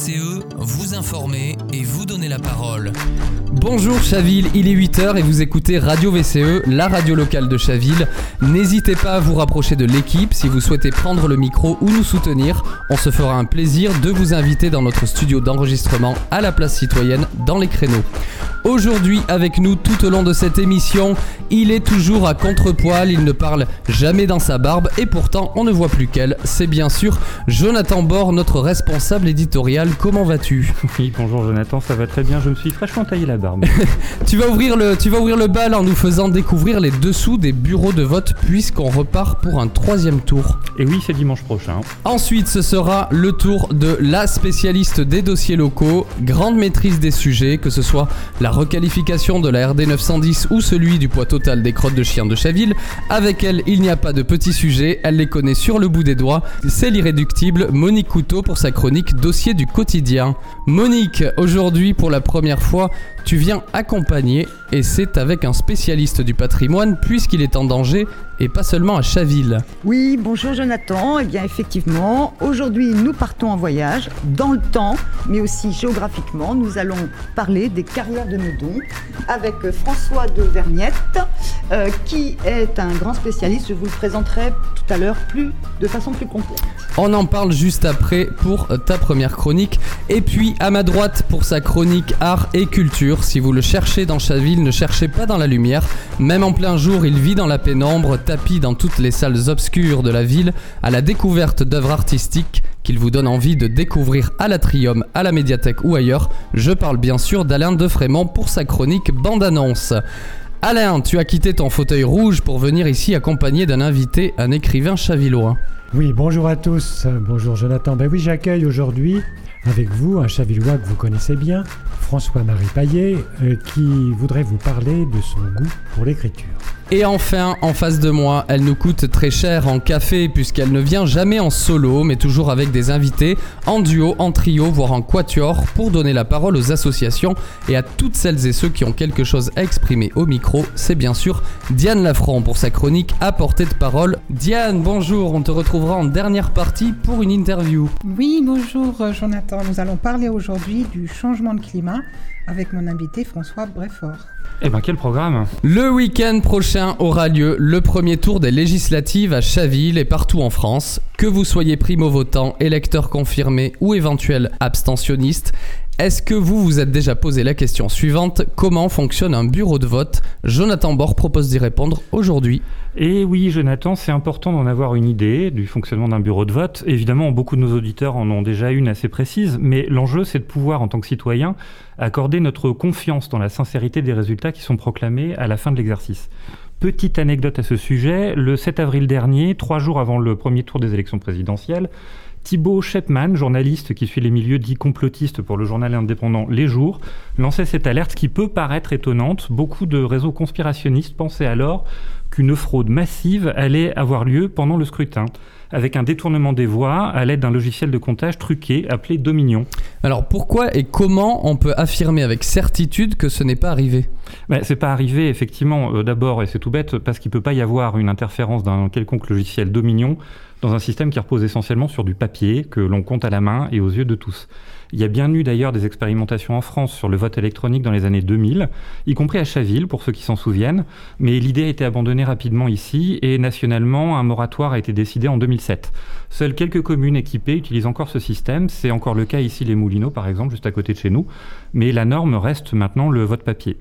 VCE, vous informer et vous donner la parole. Bonjour Chaville, il est 8h et vous écoutez Radio VCE, la radio locale de Chaville. N'hésitez pas à vous rapprocher de l'équipe si vous souhaitez prendre le micro ou nous soutenir. On se fera un plaisir de vous inviter dans notre studio d'enregistrement à la place citoyenne dans les créneaux. Aujourd'hui avec nous tout au long de cette émission, il est toujours à contrepoil, il ne parle jamais dans sa barbe et pourtant on ne voit plus qu'elle. C'est bien sûr Jonathan Bord, notre responsable éditorial. Comment vas-tu? Oui, bonjour Jonathan, ça va très bien. Je me suis fraîchement taillé la barbe. tu, vas ouvrir le, tu vas ouvrir le bal en nous faisant découvrir les dessous des bureaux de vote puisqu'on repart pour un troisième tour. Et oui, c'est dimanche prochain. Ensuite, ce sera le tour de la spécialiste des dossiers locaux, grande maîtrise des sujets, que ce soit la requalification de la RD 910 ou celui du poids total des crottes de chien de Chaville. Avec elle, il n'y a pas de petits sujets, elle les connaît sur le bout des doigts. C'est l'irréductible Monique Couteau pour sa chronique Dossier du quotidien. Monique, aujourd'hui pour la première fois, tu viens accompagner et c'est avec un spécialiste du patrimoine puisqu'il est en danger et pas seulement à Chaville. Oui, bonjour Jonathan. Eh bien effectivement, aujourd'hui nous partons en voyage dans le temps, mais aussi géographiquement. Nous allons parler des carrières de Meudon avec François de Verniette, euh, qui est un grand spécialiste. Je vous le présenterai tout à l'heure plus de façon plus complète. On en parle juste après pour ta première chronique. Et puis à ma droite pour sa chronique art et culture. Si vous le cherchez dans Chaville, ne cherchez pas dans la lumière. Même en plein jour, il vit dans la pénombre tapis dans toutes les salles obscures de la ville à la découverte d'œuvres artistiques qu'il vous donne envie de découvrir à l'Atrium, à la médiathèque ou ailleurs. Je parle bien sûr d'Alain de Frémont pour sa chronique bande-annonce. Alain, tu as quitté ton fauteuil rouge pour venir ici accompagné d'un invité, un écrivain chavillois. Oui, bonjour à tous. Bonjour Jonathan. Ben oui, j'accueille aujourd'hui avec vous un chavillois que vous connaissez bien, François-Marie Paillet, euh, qui voudrait vous parler de son goût pour l'écriture. Et enfin, en face de moi, elle nous coûte très cher en café puisqu'elle ne vient jamais en solo, mais toujours avec des invités, en duo, en trio, voire en quatuor, pour donner la parole aux associations et à toutes celles et ceux qui ont quelque chose à exprimer au micro. C'est bien sûr Diane Lafranc pour sa chronique à portée de parole. Diane, bonjour, on te retrouvera en dernière partie pour une interview. Oui, bonjour Jonathan, nous allons parler aujourd'hui du changement de climat avec mon invité François Breffort. Eh ben quel programme Le week-end prochain aura lieu le premier tour des législatives à Chaville et partout en France. Que vous soyez primo-votant, électeur confirmé ou éventuel abstentionniste, est-ce que vous vous êtes déjà posé la question suivante Comment fonctionne un bureau de vote Jonathan Bord propose d'y répondre aujourd'hui. Et oui, Jonathan, c'est important d'en avoir une idée du fonctionnement d'un bureau de vote. Évidemment, beaucoup de nos auditeurs en ont déjà une assez précise, mais l'enjeu, c'est de pouvoir, en tant que citoyen, accorder notre confiance dans la sincérité des résultats qui sont proclamés à la fin de l'exercice. Petite anecdote à ce sujet, le 7 avril dernier, trois jours avant le premier tour des élections présidentielles, Thibaut Shepman, journaliste qui suit les milieux dits complotistes pour le journal indépendant Les Jours, lançait cette alerte qui peut paraître étonnante. Beaucoup de réseaux conspirationnistes pensaient alors qu'une fraude massive allait avoir lieu pendant le scrutin avec un détournement des voix à l'aide d'un logiciel de comptage truqué appelé Dominion. Alors pourquoi et comment on peut affirmer avec certitude que ce n'est pas arrivé? Ben, C'est pas arrivé effectivement euh, d'abord, et c'est tout bête, parce qu'il ne peut pas y avoir une interférence d'un quelconque logiciel Dominion dans un système qui repose essentiellement sur du papier que l'on compte à la main et aux yeux de tous. Il y a bien eu d'ailleurs des expérimentations en France sur le vote électronique dans les années 2000, y compris à Chaville, pour ceux qui s'en souviennent, mais l'idée a été abandonnée rapidement ici et nationalement, un moratoire a été décidé en 2007. Seules quelques communes équipées utilisent encore ce système, c'est encore le cas ici les Moulineaux par exemple, juste à côté de chez nous, mais la norme reste maintenant le vote papier.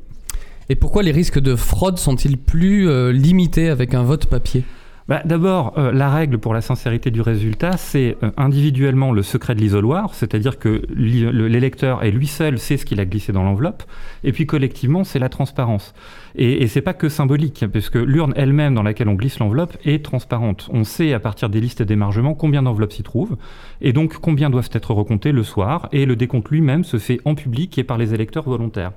Et pourquoi les risques de fraude sont-ils plus euh, limités avec un vote papier? Bah, D'abord, euh, la règle pour la sincérité du résultat, c'est euh, individuellement le secret de l'isoloir, c'est-à-dire que l'électeur et lui seul sait ce qu'il a glissé dans l'enveloppe, et puis collectivement, c'est la transparence. Et, et c'est pas que symbolique, puisque l'urne elle-même dans laquelle on glisse l'enveloppe est transparente. On sait à partir des listes d'émargement combien d'enveloppes s'y trouvent, et donc combien doivent être recomptées le soir, et le décompte lui-même se fait en public et par les électeurs volontaires.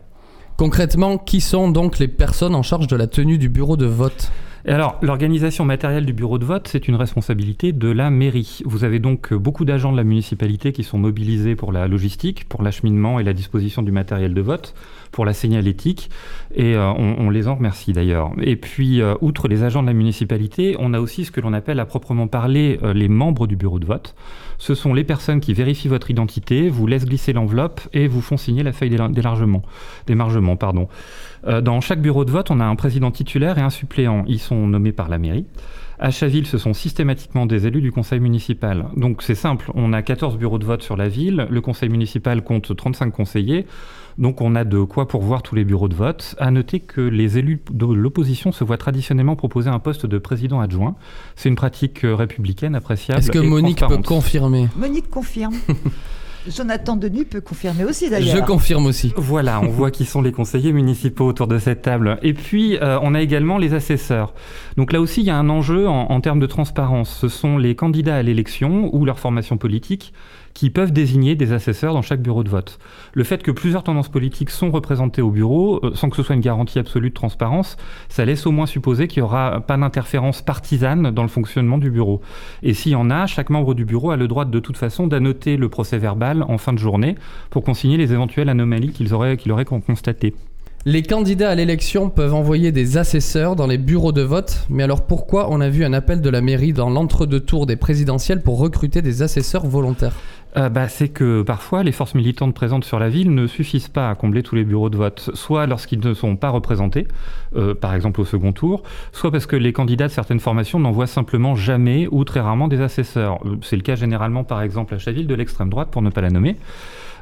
Concrètement, qui sont donc les personnes en charge de la tenue du bureau de vote? Alors, l'organisation matérielle du bureau de vote, c'est une responsabilité de la mairie. Vous avez donc beaucoup d'agents de la municipalité qui sont mobilisés pour la logistique, pour l'acheminement et la disposition du matériel de vote, pour la signalétique et euh, on, les en remercie d'ailleurs. Et puis, euh, outre les agents de la municipalité, on a aussi ce que l'on appelle à proprement parler les membres du bureau de vote. Ce sont les personnes qui vérifient votre identité, vous laissent glisser l'enveloppe et vous font signer la feuille d'élargement, d'émargement. Pardon. Dans chaque bureau de vote, on a un président titulaire et un suppléant. Ils sont nommés par la mairie. À Chaville, ce sont systématiquement des élus du conseil municipal. Donc c'est simple, on a 14 bureaux de vote sur la ville, le conseil municipal compte 35 conseillers, donc on a de quoi pourvoir tous les bureaux de vote. À noter que les élus de l'opposition se voient traditionnellement proposer un poste de président adjoint. C'est une pratique républicaine appréciable. Est-ce que Monique peut confirmer? Monique confirme. Jonathan Denis peut confirmer aussi d'ailleurs. Je confirme aussi. Voilà, on voit qui sont les conseillers municipaux autour de cette table. Et puis, euh, on a également les assesseurs. Donc là aussi, il y a un enjeu en, en termes de transparence. Ce sont les candidats à l'élection ou leur formation politique qui peuvent désigner des assesseurs dans chaque bureau de vote. Le fait que plusieurs tendances politiques sont représentées au bureau, euh, sans que ce soit une garantie absolue de transparence, ça laisse au moins supposer qu'il n'y aura pas d'interférence partisane dans le fonctionnement du bureau. Et s'il y en a, chaque membre du bureau a le droit de toute façon d'annoter le procès verbal en fin de journée pour consigner les éventuelles anomalies qu'il aurait, qu'il aurait constatées. Les candidats à l'élection peuvent envoyer des assesseurs dans les bureaux de vote, mais alors pourquoi on a vu un appel de la mairie dans l'entre-deux tours des présidentielles pour recruter des assesseurs volontaires? Euh, bah, c'est que parfois les forces militantes présentes sur la ville ne suffisent pas à combler tous les bureaux de vote, soit lorsqu'ils ne sont pas représentés, euh, par exemple au second tour, soit parce que les candidats de certaines formations n'envoient simplement jamais ou très rarement des assesseurs. Euh, c'est le cas généralement par exemple à Chaville de l'extrême droite, pour ne pas la nommer.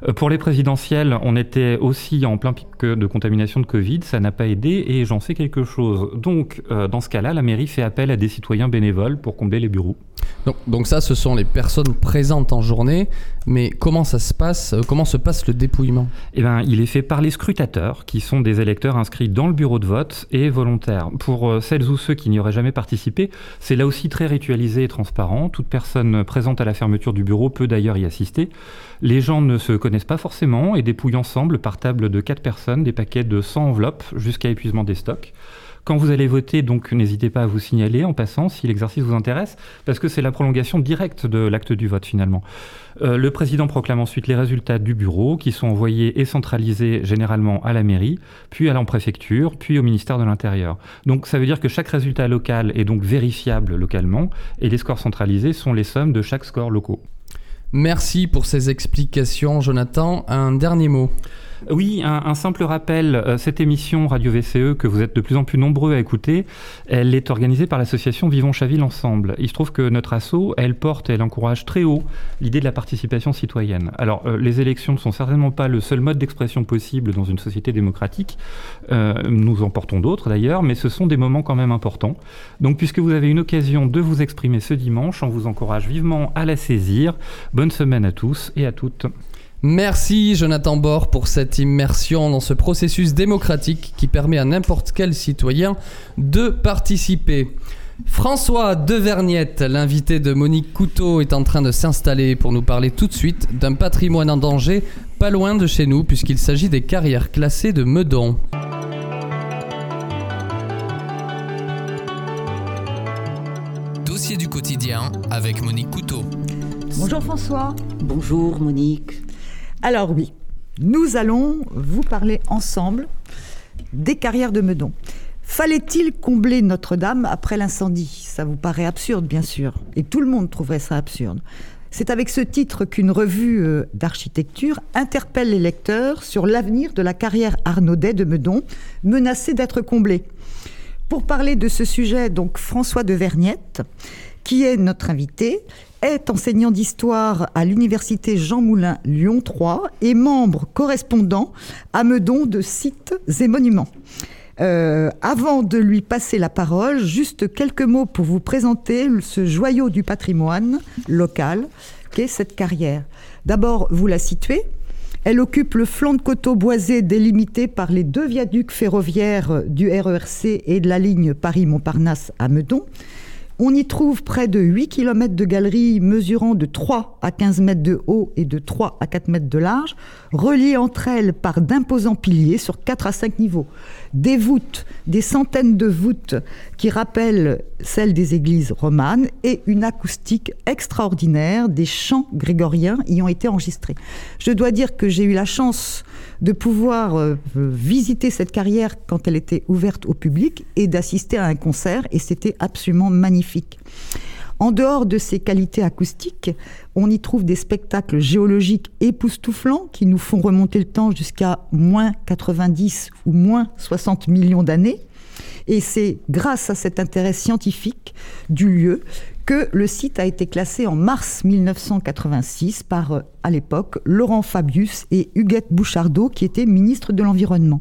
Euh, pour les présidentielles, on était aussi en plein pic de contamination de Covid, ça n'a pas aidé et j'en sais quelque chose. Donc, euh, dans ce cas-là, la mairie fait appel à des citoyens bénévoles pour combler les bureaux. Donc, ça, ce sont les personnes présentes en journée, mais comment ça se passe euh, Comment se passe le dépouillement? Eh bien, il est fait par les scrutateurs, qui sont des électeurs inscrits dans le bureau de vote et volontaires. Pour celles ou ceux qui n'y auraient jamais participé, c'est là aussi très ritualisé et transparent. Toute personne présente à la fermeture du bureau peut d'ailleurs y assister. Les gens ne se connaissent pas forcément et dépouillent ensemble par table de 4 personnes des paquets de 100 enveloppes jusqu'à épuisement des stocks. Quand vous allez voter, donc n'hésitez pas à vous signaler en passant si l'exercice vous intéresse, parce que c'est la prolongation directe de l'acte du vote finalement. Euh, le président proclame ensuite les résultats du bureau, qui sont envoyés et centralisés généralement à la mairie, puis à l'empréfecture, puis au ministère de l'Intérieur. Donc ça veut dire que chaque résultat local est donc vérifiable localement, et les scores centralisés sont les sommes de chaque score locaux. Merci pour ces explications, Jonathan. Un dernier mot. Oui, un, simple rappel, euh, cette émission Radio VCE que vous êtes de plus en plus nombreux à écouter, elle est organisée par l'association Vivons Chaville Ensemble. Il se trouve que notre asso, elle porte, elle encourage très haut l'idée de la participation citoyenne. Alors, euh, les élections ne sont certainement pas le seul mode d'expression possible dans une société démocratique. Euh, nous en portons d'autres d'ailleurs, mais ce sont des moments quand même importants. Donc, puisque vous avez une occasion de vous exprimer ce dimanche, on vous encourage vivement à la saisir. Bonne semaine à tous et à toutes. Merci Jonathan Bord pour cette immersion dans ce processus démocratique qui permet à n'importe quel citoyen de participer. François Deverniette, l'invité de Monique Couteau, est en train de s'installer pour nous parler tout de suite d'un patrimoine en danger pas loin de chez nous puisqu'il s'agit des carrières classées de Meudon. Dossier du quotidien avec Monique Couteau. Bonjour François. Bonjour Monique. Alors oui, nous allons vous parler ensemble des carrières de Meudon. Fallait-il combler Notre-Dame après l'incendie? Ça vous paraît absurde, bien sûr, et tout le monde trouverait ça absurde. C'est avec ce titre qu'une revue euh, d'architecture interpelle les lecteurs sur l'avenir de la carrière Arnaudet de Meudon, menacée d'être comblée. Pour parler de ce sujet, donc François de Vergnette, qui est notre invité, est enseignant d'histoire à l'université Jean Moulin Lyon 3 et membre correspondant à Meudon de sites et monuments. Euh, avant de lui passer la parole, juste quelques mots pour vous présenter ce joyau du patrimoine local qu'est cette carrière. D'abord, vous la situez. Elle occupe le flanc de coteau boisé délimité par les deux viaducs ferroviaires du RERC et de la ligne Paris-Montparnasse à Meudon. On y trouve près de 8 km de galeries mesurant de 3 à 15 mètres de haut et de 3 à 4 mètres de large, reliées entre elles par d'imposants piliers sur 4 à 5 niveaux. Des voûtes, des centaines de voûtes qui rappellent celle des églises romanes, et une acoustique extraordinaire. Des chants grégoriens y ont été enregistrés. Je dois dire que j'ai eu la chance de pouvoir euh, visiter cette carrière quand elle était ouverte au public et d'assister à un concert, et c'était absolument magnifique. En dehors de ces qualités acoustiques, on y trouve des spectacles géologiques époustouflants qui nous font remonter le temps jusqu'à moins 90 ou moins 60 millions d'années. Et c'est grâce à cet intérêt scientifique du lieu que le site a été classé en mars 1986 par, euh, à l'époque, Laurent Fabius et Huguette Bouchardot, qui étaient ministres de l'Environnement.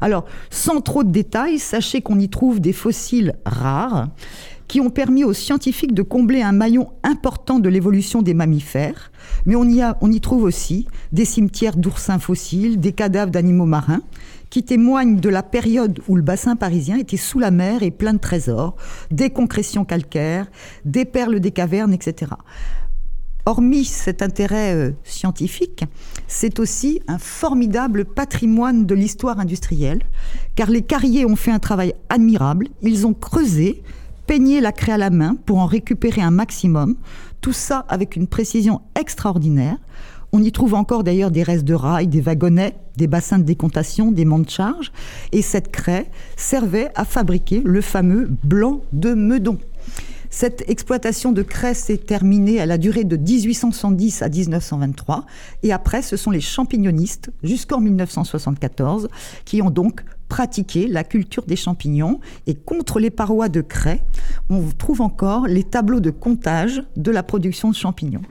Alors, sans trop de détails, sachez qu'on y trouve des fossiles rares qui ont permis aux scientifiques de combler un maillon important de l'évolution des mammifères. Mais on y, trouve aussi des cimetières d'oursins fossiles, des cadavres d'animaux marins, qui témoignent de la période où le bassin parisien était sous la mer et plein de trésors, des concrétions calcaires, des perles des cavernes, etc. Hormis cet intérêt euh, scientifique, c'est aussi un formidable patrimoine de l'histoire industrielle, car les carriers ont fait un travail admirable, ils ont creusé, peigner la craie à la main pour en récupérer un maximum, tout ça avec une précision extraordinaire. On y trouve encore d'ailleurs des restes de rails, des wagonnets, des bassins de décontation, des monts de charge. Et cette craie servait à fabriquer le fameux blanc de Meudon. Cette exploitation de craie s'est terminée, elle a duré de 1870 à 1923. Et après, ce sont les champignonistes, jusqu'en 1974, qui ont donc pratiqué la culture des champignons. Et contre les parois de craie, on trouve encore les tableaux de comptage de la production de champignons.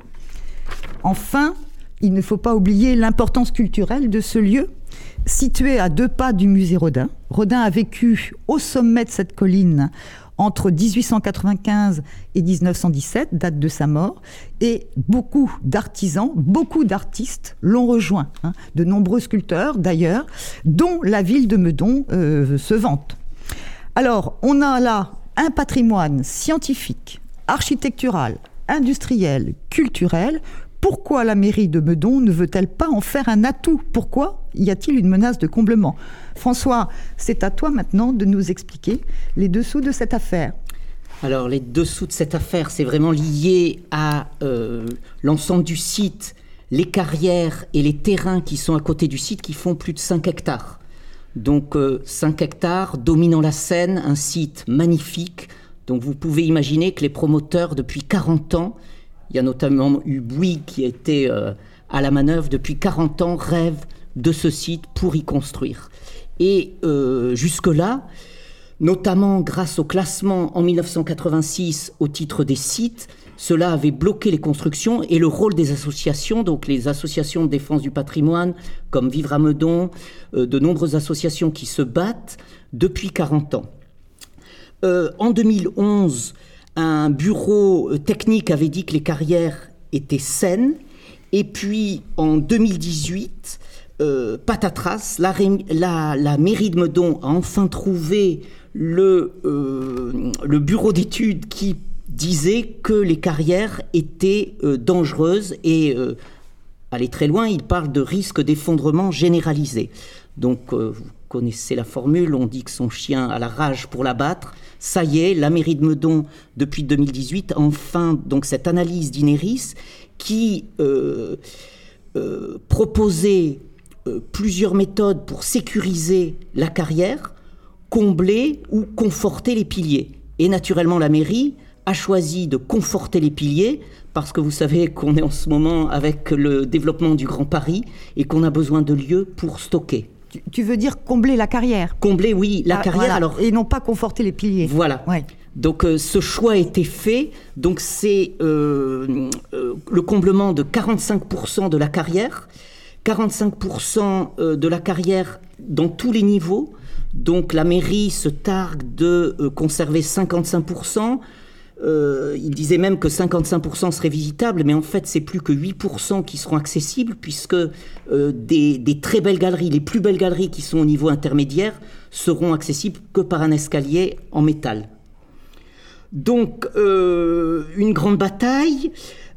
Enfin, il ne faut pas oublier l'importance culturelle de ce lieu. Situé à deux pas du musée Rodin, Rodin a vécu au sommet de cette colline entre 1895 et 1917, date de sa mort, et beaucoup d'artisans, beaucoup d'artistes l'ont rejoint, hein. de nombreux sculpteurs d'ailleurs, dont la ville de Meudon euh, se vante. Alors, on a là un patrimoine scientifique, architectural, industriel, culturel. Pourquoi la mairie de Meudon ne veut-elle pas en faire un atout? Pourquoi y a-t-il une menace de comblement? François, c'est à toi maintenant de nous expliquer les dessous de cette affaire. Alors les dessous de cette affaire, c'est vraiment lié à euh, l'ensemble du site, les carrières et les terrains qui sont à côté du site qui font plus de 5 hectares. Donc 5 euh, hectares dominant la Seine, un site magnifique. Donc vous pouvez imaginer que les promoteurs, depuis 40 ans, il y a notamment eu Bouygues qui été euh, à la manœuvre depuis 40 ans, rêvent de ce site pour y construire. Et euh, jusque-là, notamment grâce au classement en 1986 au titre des sites, cela avait bloqué les constructions et le rôle des associations, donc les associations de défense du patrimoine, comme Vivre à Meudon, euh, de nombreuses associations qui se battent depuis 40 ans. en 2011, un bureau euh, technique avait dit que les carrières étaient saines. Et puis en 2018, euh, patatras, la, mairie de Meudon a enfin trouvé le, euh, le bureau d'études qui disait que les carrières étaient dangereuses et aller très loin, il parle de risque d'effondrement généralisé. Donc connaissez la formule, on dit que son chien a la rage pour l'abattre ça y est, la mairie de Meudon, depuis 2018, enfin donc cette analyse d'Ineris qui euh, euh, proposait euh, plusieurs méthodes pour sécuriser la carrière, combler ou conforter les piliers. Et naturellement, la mairie a choisi de conforter les piliers parce que vous savez qu'on est en ce moment avec le développement du Grand Paris et qu'on a besoin de lieux pour stocker. Tu, veux dire combler la carrière Combler, oui, la ah, carrière. Alors et non pas conforter les piliers. Voilà. Ouais. Donc euh, ce choix a été fait. Donc c'est euh, euh, le comblement de 45% de la carrière, 45% de la carrière dans tous les niveaux. Donc la mairie se targue de conserver 55%. Euh, il disait même que 55% seraient visitables, mais en fait, c'est plus que 8% qui seront accessibles, puisque euh, des, très belles galeries, les plus belles galeries qui sont au niveau intermédiaire, seront accessibles que par un escalier en métal. Donc, euh, une grande bataille.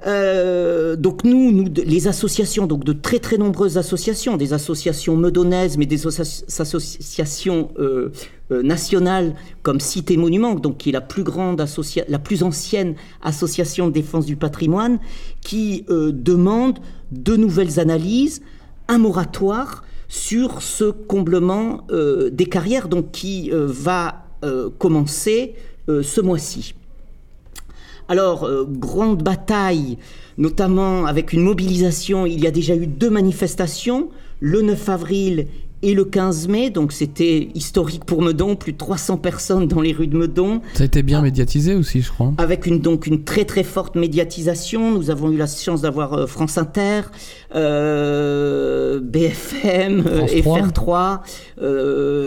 Euh, donc nous, nous, les associations, donc de très très nombreuses associations, des associations medonaises, mais des associations euh, euh, nationales comme Cité Monument, donc qui est la plus grande la plus ancienne association de défense du patrimoine, qui demande de nouvelles analyses, un moratoire sur ce comblement des carrières, donc qui va commencer ce mois-ci. Alors, euh, grande bataille, notamment avec une mobilisation. Il y a déjà eu deux manifestations, le 9 avril et le 15 mai, donc c'était historique pour Meudon, plus de 300 personnes dans les rues de Meudon. Ça a été bien médiatisé aussi, je crois. Avec une, donc une très très forte médiatisation. Nous avons eu la chance d'avoir euh, France Inter, euh, BFM, FR3,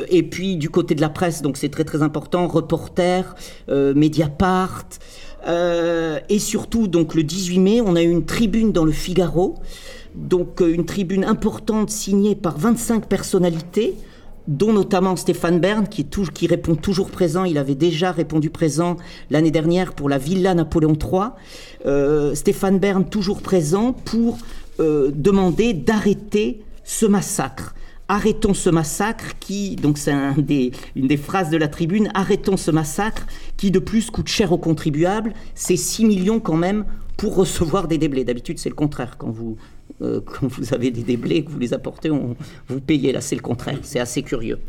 et puis du côté de la presse, donc c'est très très important, Reporter, Mediapart. Euh, et surtout, donc le 18 mai, on a eu une tribune dans le Figaro, donc euh, une tribune importante signée par 25 personnalités, dont notamment Stéphane Bern, qui, répond toujours présent. Il avait déjà répondu présent l'année dernière pour la Villa Napoléon III. Euh, Stéphane Bern, toujours présent pour demander d'arrêter ce massacre. Arrêtons ce massacre qui, donc c'est un une des phrases de la tribune, arrêtons ce massacre qui de plus coûte cher aux contribuables, c'est 6 millions quand même pour recevoir des déblais. D'habitude c'est le contraire, quand vous, euh, quand vous avez des déblais, que vous les apportez, vous payez, là c'est le contraire, c'est assez curieux.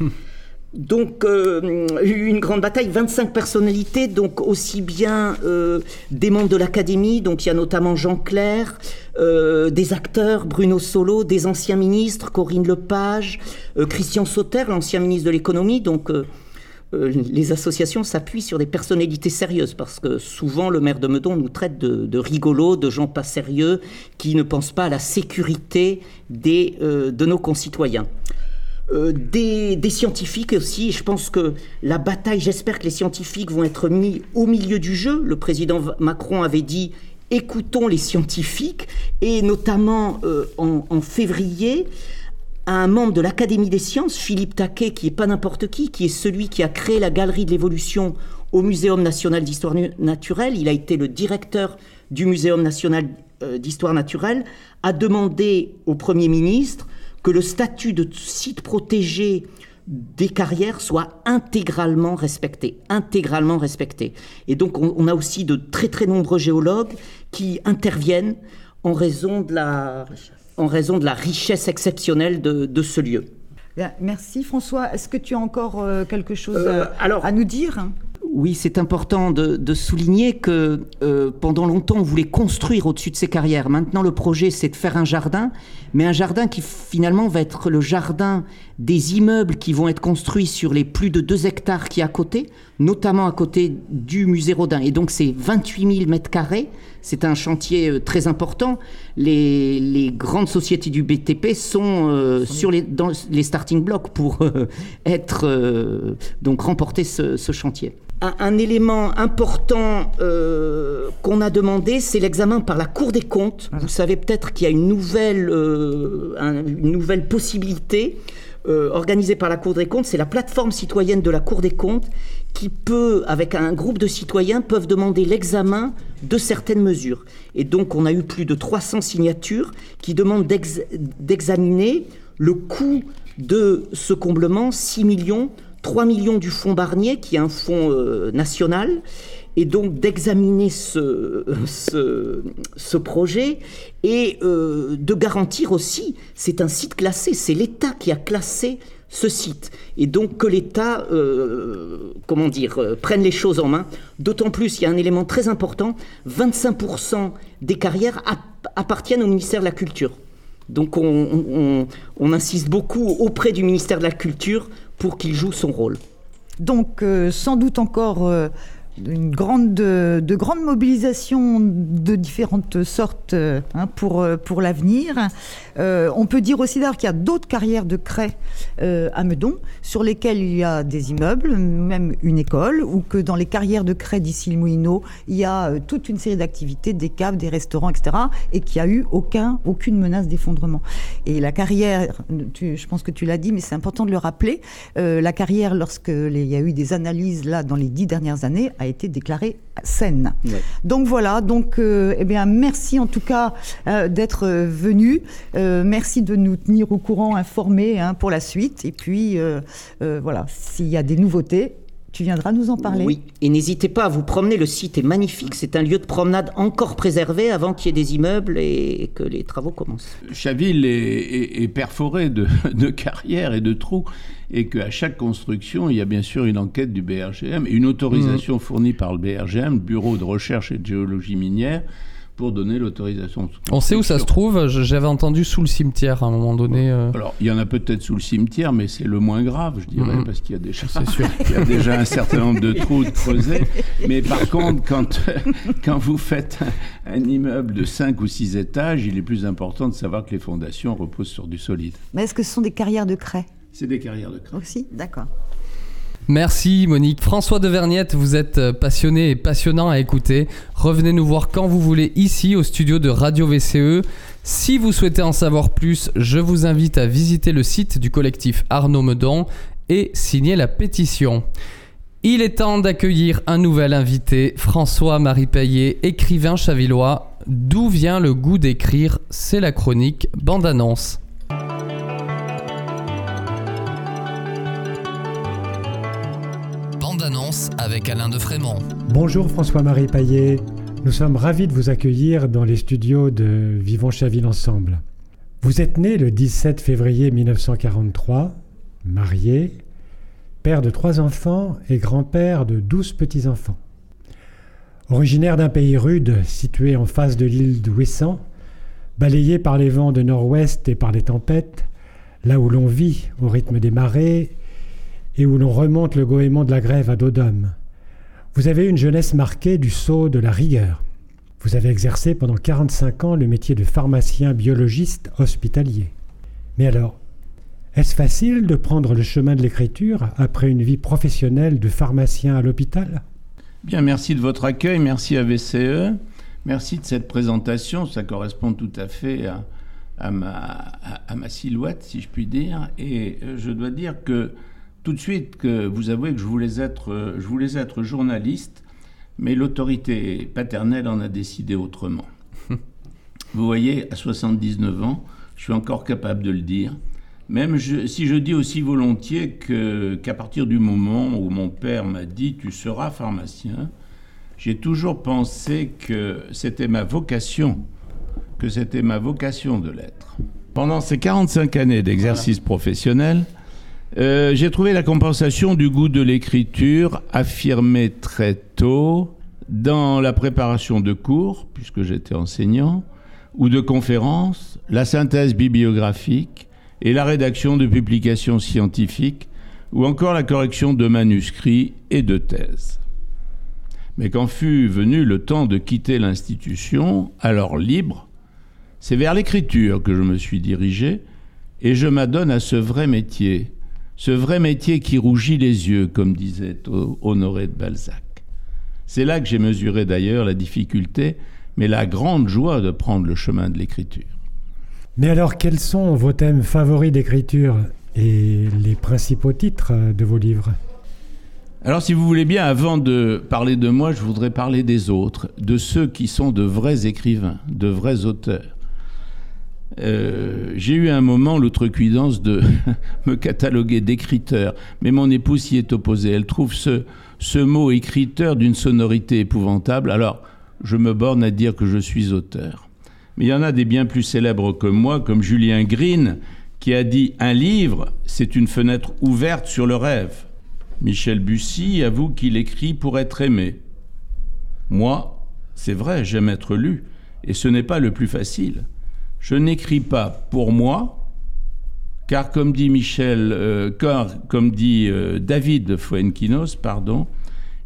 Donc, euh, une grande bataille, 25 personnalités, donc aussi bien euh, des membres de l'Académie, donc il y a notamment Jean Clair, euh, des acteurs, Bruno Solo, des anciens ministres, Corinne Lepage, Christian Sauter, l'ancien ministre de l'économie, donc les associations s'appuient sur des personnalités sérieuses parce que souvent le maire de Meudon nous traite de, rigolos, de gens pas sérieux qui ne pensent pas à la sécurité de nos concitoyens. Euh, des, scientifiques aussi. Je pense que la bataille, j'espère que les scientifiques vont être mis au milieu du jeu. Le président Macron avait dit écoutons les scientifiques, et notamment euh, en, février, un membre de l'Académie des sciences, Philippe Taquet, qui est pas n'importe qui, qui est celui qui a créé la galerie de l'évolution au Muséum national d'histoire naturelle, il a été le directeur du Muséum national euh, d'histoire naturelle, a demandé au Premier ministre que le statut de site protégé des carrières soit intégralement respecté, intégralement respecté. Et donc on, a aussi de très très nombreux géologues qui interviennent en raison de la, en raison de la richesse exceptionnelle de, ce lieu. Merci François. Est-ce que tu as encore euh, quelque chose euh, à nous dire? Oui, c'est important de, souligner que euh, pendant longtemps, on voulait construire au-dessus de ces carrières. Maintenant, le projet, c'est de faire un jardin, mais un jardin qui finalement va être le jardin des immeubles qui vont être construits sur les plus de 2 hectares qui est à côté, notamment à côté du musée Rodin. Et donc, c'est 28 000 mètres carrés. C'est un chantier euh, très important. Les, grandes sociétés du BTP sont euh, sur les, dans les starting blocks pour être donc remporter ce chantier un, élément important euh, qu'on a demandé, c'est l'examen par la Cour des comptes. Vous savez peut-être qu'il y a une nouvelle, euh, une nouvelle possibilité euh, organisée par la Cour des comptes. C'est la plateforme citoyenne de la Cour des comptes qui peut, avec un groupe de citoyens, peuvent demander l'examen de certaines mesures. Et donc, on a eu plus de 300 signatures qui demandent d'examiner le coût de ce comblement, 6 millions 3 millions du fonds Barnier, qui est un fonds euh, national, et donc d'examiner ce, ce, projet et euh, de garantir aussi, c'est un site classé, c'est l'État qui a classé ce site. Et donc que l'État, euh, comment dire, prenne les choses en main. D'autant plus, il y a un élément très important, 25% des carrières appartiennent au ministère de la Culture. Donc on, insiste beaucoup auprès du ministère de la Culture pour qu'il joue son rôle. Donc euh, sans doute encore euh, une grande, de, de grandes mobilisations de différentes sortes euh, hein, pour, euh, pour l'avenir. Euh, on peut dire aussi d'ailleurs qu'il y a d'autres carrières de craie à Meudon sur lesquelles il y a des immeubles, même une école, ou que dans les carrières de craie d'ici le il y a toute une série d'activités, des caves, des restaurants, etc., et qu'il n'y a eu aucun, aucune menace d'effondrement. Et la carrière, je pense que tu l'as dit, mais c'est important de le rappeler, la carrière, lorsqu'il y a eu des analyses là dans les dix dernières années, a été déclarée saine. Ouais. Donc voilà, donc euh, eh bien merci en tout cas euh, d'être euh, venu. Euh, merci de nous tenir au courant, informés hein, pour la suite. Et puis voilà, s'il y a des nouveautés, tu viendras nous en parler? Oui, et n'hésitez pas à vous promener, le site est magnifique, c'est un lieu de promenade encore préservé avant qu'il y ait des immeubles et que les travaux commencent. Chaville est, est- est perforé de, de carrières et de trous, et qu'à chaque construction, il y a bien sûr une enquête du BRGM et une autorisation fournie par le BRGM, le Bureau de recherche et de géologie minière, pour donner l'autorisation. On sait où ça se trouve. Je- J'avais entendu sous le cimetière à un moment donné. euh. Alors, il y en a peut-être sous le cimetière, mais c'est le moins grave, je dirais, Mhm. parce qu'il y a déjà, C'est sûr. il y a déjà un certain nombre de trous de creusés. Mais par contre, quand, quand vous faites un, un immeuble de 5 ou 6 étages, il est plus important de savoir que les fondations reposent sur du solide. Mais est-ce que ce sont des carrières de craie? C'est des carrières de craie. aussi? D'accord. Merci Monique. François de Verniette, vous êtes euh, passionné et passionnant à écouter. Revenez nous voir quand vous voulez ici au studio de Radio VCE. Si vous souhaitez en savoir plus, je vous invite à visiter le site du collectif Arnaud Medon et signer la pétition. Il est temps d'accueillir un nouvel invité, François-Marie Payet, écrivain chavillois. D'où vient le goût d'écrire? C'est la chronique bande-annonce. De Frémont. Bonjour François-Marie Payet. Nous sommes ravis de vous accueillir dans les studios de Vivons Chaville Ensemble. Vous êtes né le 17 février 1943, marié, père de trois enfants et grand-père de douze petits-enfants. Originaire d'un pays rude situé en face de l'île d'Ouessant, balayé par les vents de nord-ouest et par les tempêtes, là où l'on vit au rythme des marées et où l'on remonte le goémon de la grève à dos d'homme. Vous avez une jeunesse marquée du sceau de la rigueur. Vous avez exercé pendant 45 ans le métier de pharmacien biologiste hospitalier. Mais alors, est-ce facile de prendre le chemin de l'écriture après une vie professionnelle de pharmacien à l'hôpital? Bien, merci de votre accueil, merci à VCE, merci de cette présentation, ça correspond tout à fait à, ma, silhouette, si je puis dire, et je dois dire que tout de suite que vous avouez que je voulais être, euh, je voulais être journaliste, mais l'autorité paternelle en a décidé autrement. Vous voyez, à 79 ans, je suis encore capable de le dire. Même je- si je dis aussi volontiers que, qu'à partir du moment où mon père m'a dit tu seras pharmacien, j'ai toujours pensé que c'était ma vocation, que c'était ma vocation de l'être. Pendant ces 45 années d'exercice professionnel, euh, j'ai trouvé la compensation du goût de l'écriture affirmée très tôt dans la préparation de cours, puisque j'étais enseignant, ou de conférences, la synthèse bibliographique et la rédaction de publications scientifiques, ou encore la correction de manuscrits et de thèses. Mais quand fut venu le temps de quitter l'institution, alors libre, c'est vers l'écriture que je me suis dirigé, et je m'adonne à ce vrai métier, ce vrai métier qui rougit les yeux, comme disait Ho- Honoré de Balzac. C'est là que j'ai mesuré d'ailleurs la difficulté, mais la grande joie de prendre le chemin de l'écriture. Mais alors, quels sont vos thèmes favoris d'écriture et les principaux titres euh, de vos livres? Alors si vous voulez bien, avant de parler de moi, je voudrais parler des autres, de ceux qui sont de vrais écrivains, de vrais auteurs. Euh, J'ai eu un moment l'outrecuidance de me cataloguer d'écriteur, mais mon épouse s'y est opposée. Elle trouve ce, ce mot écriteur d'une sonorité épouvantable, alors je me borne à dire que je suis auteur. Mais il y en a des bien plus célèbres que moi, comme Julien Green, qui a dit Un livre, c'est une fenêtre ouverte sur le rêve. Michel Bussy avoue qu'il écrit pour être aimé. Moi, c'est vrai, j'aime être lu, et ce n'est pas le plus facile. Je n'écris pas pour moi, car comme dit Michel, euh, comme dit euh, David Fuenquinos, pardon,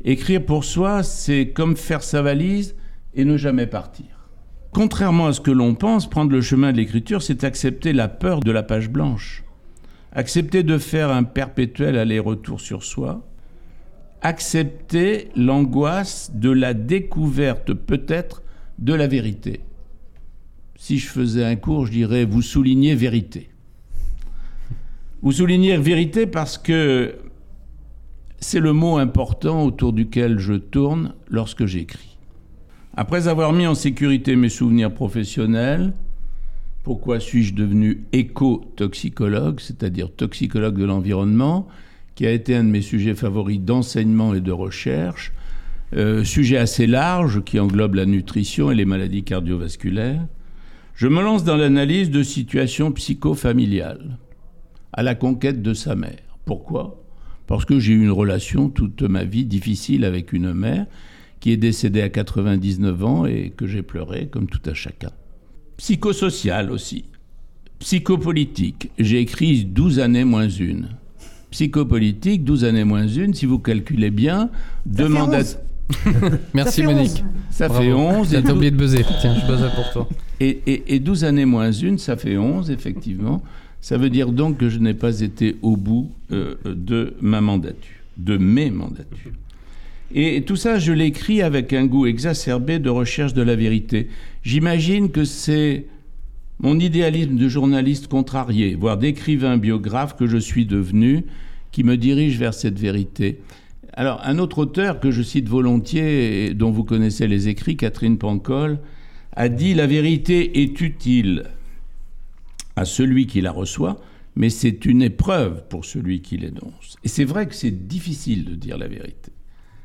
écrire pour soi, c'est comme faire sa valise et ne jamais partir. Contrairement à ce que l'on pense, prendre le chemin de l'écriture, c'est accepter la peur de la page blanche, accepter de faire un perpétuel aller-retour sur soi, accepter l'angoisse de la découverte peut-être de la vérité. Si je faisais un cours, je dirais vous soulignez vérité. Vous soulignez vérité parce que c'est le mot important autour duquel je tourne lorsque j'écris. Après avoir mis en sécurité mes souvenirs professionnels, pourquoi suis-je devenu éco-toxicologue, c'est-à-dire toxicologue de l'environnement, qui a été un de mes sujets favoris d'enseignement et de recherche, euh, sujet assez large qui englobe la nutrition et les maladies cardiovasculaires, je me lance dans l'analyse de situations psychofamiliales, à la conquête de sa mère. Pourquoi? Parce que j'ai eu une relation toute ma vie difficile avec une mère qui est décédée à 99 ans et que j'ai pleuré comme tout à chacun. Psychosocial aussi. Psychopolitique. J'ai écrit 12 années moins une. Psychopolitique, 12 années moins une, si vous calculez bien, deux mandats. Merci Ça Monique. Ça Bravo. fait 11. T'as oublié de buzzer. Tiens, je pour toi. et, et- et 12 années moins une, ça fait 11, effectivement. Ça veut dire donc que je n'ai pas été au bout euh, de ma mandature, de mes mandatures. Et tout ça, je l'écris avec un goût exacerbé de recherche de la vérité. J'imagine que c'est mon idéalisme de journaliste contrarié, voire d'écrivain biographe que je suis devenu, qui me dirige vers cette vérité. Alors, un autre auteur que je cite volontiers, et dont vous connaissez les écrits, Catherine Pancol, a dit La vérité est utile à celui qui la reçoit, mais c'est une épreuve pour celui qui l'énonce. Et c'est vrai que c'est difficile de dire la vérité.